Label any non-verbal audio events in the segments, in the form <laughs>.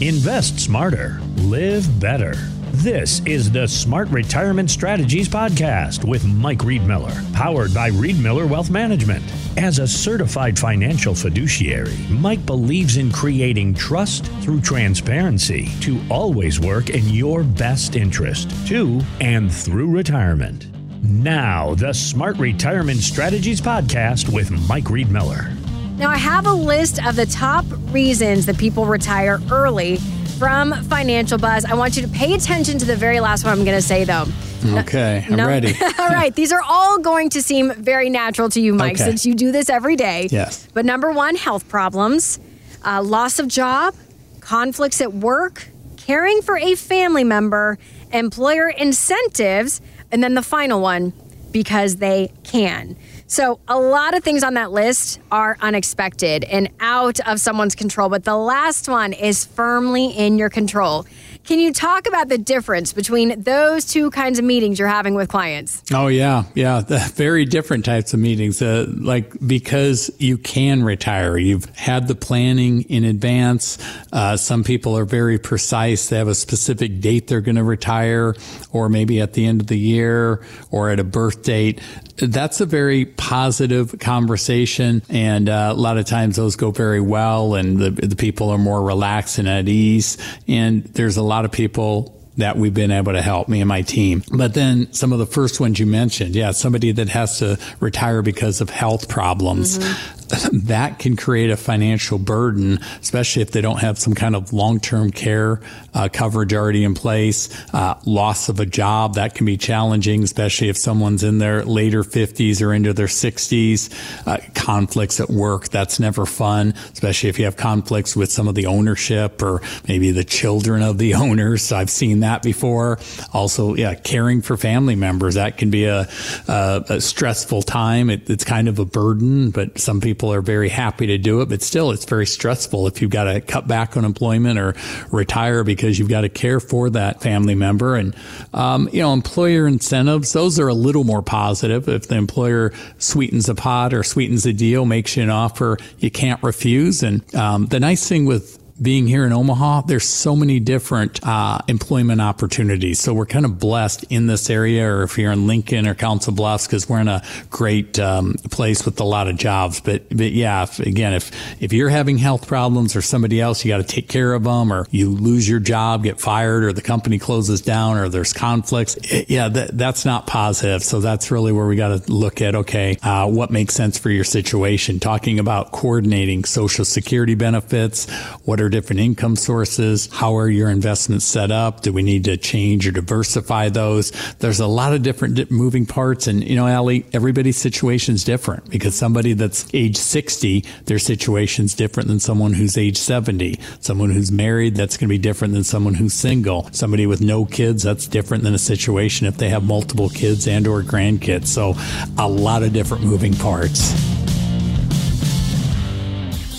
Invest smarter, live better. This is the Smart Retirement Strategies Podcast with Mike Riedmiller, powered by Riedmiller Wealth Management. As a certified financial fiduciary, Mike believes in creating trust through transparency to always work in your best interest, to and through retirement. Now, the Smart Retirement Strategies Podcast with Mike Riedmiller. Now, I have a list of the top reasons that people retire early from Financial Buzz. I want you to pay attention to the very last one I'm going to say, though. Okay, I'm No- ready. <laughs> all right, these are all going to seem very natural to you, Mike, Okay. since you do this every day. Yes. But number one, health problems, uh, loss of job, conflicts at work, caring for a family member, employer incentives, and then the final one, because they can. So, a lot of things on that list are unexpected and out of someone's control, but the last one is firmly in your control. Can you talk about the difference between those two kinds of meetings you're having with clients? Oh yeah, yeah. The very different types of meetings. Uh, like because you can retire, you've had the planning in advance. Uh, some people are very precise. They have a specific date they're going to retire, or maybe at the end of the year, or at a birth date. That's a very positive conversation, and uh, a lot of times those go very well, and the the people are more relaxed and at ease. And there's a lot of people that we've been able to help me and my team. But then some of the first ones you mentioned, yeah, somebody that has to retire because of health problems. <laughs> That can create a financial burden, especially if they don't have some kind of long-term care uh, coverage already in place. Uh, loss of a job that can be challenging, especially if someone's in their later 50s or into their 60s. Uh, conflicts at work that's never fun, especially if you have conflicts with some of the ownership or maybe the children of the <laughs> owners. I've seen that before. Also, yeah, caring for family members that can be a, a, a stressful time. It, it's kind of a burden, but some people are very happy to do it. But still, it's very stressful if you've got to cut back on employment or retire because you've got to care for that family member. And um, you know, employer incentives those are a little more positive. If the employer sweetens a pot or sweetens a deal, makes you an offer you can't refuse. And um, the nice thing with being here in Omaha, there's so many different uh, employment opportunities. So we're kind of blessed in this area, or if you're in Lincoln or Council Bluffs, because we're in a great um, place with a lot of jobs. But but yeah, if, again, if if you're having health problems or somebody else, you got to take care of them, or you lose your job, get fired, or the company closes down, or there's conflicts. It- yeah, that, that's not positive. So that's really where we got to look at okay, uh, what makes sense for your situation. Talking about coordinating Social Security benefits, what are different income sources, how are your investments set up? Do we need to change or diversify those? There's a lot of different moving parts, and you know, Allie, everybody's situation is different because somebody that's age 60, their situation's different than someone who's age 70. Someone who's married, that's going to be different than someone who's single. Somebody with no kids, that's different than a situation if they have multiple kids and or grandkids. So, a lot of different moving parts.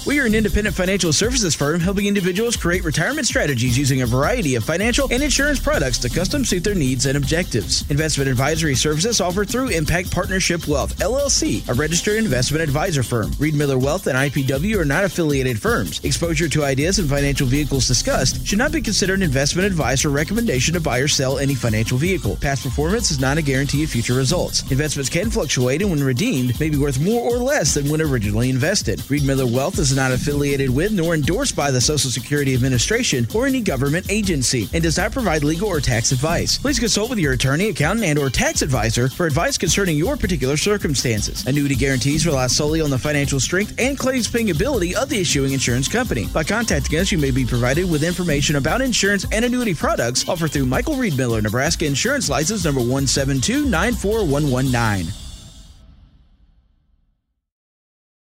We are an independent financial services firm helping individuals create retirement strategies using a variety of financial and insurance products to custom suit their needs and objectives. Investment advisory services offered through Impact Partnership Wealth, LLC, a registered investment advisor firm. Riedmiller Wealth and IPW are not affiliated firms. Exposure to ideas and financial vehicles discussed should not be considered investment advice or recommendation to buy or sell any financial vehicle. Past performance is not a guarantee of future results. Investments can fluctuate and when redeemed may be worth more or less than when originally invested. Riedmiller Wealth not affiliated with nor endorsed by the Social Security Administration or any government agency and does not provide legal or tax advice. Please consult with your attorney, accountant, and or tax advisor for advice concerning your particular circumstances. Annuity guarantees rely solely on the financial strength and claims paying ability of the issuing insurance company. By contacting us, you may be provided with information about insurance and annuity products offered through Michael Riedmiller, Nebraska Insurance License number 172 94119.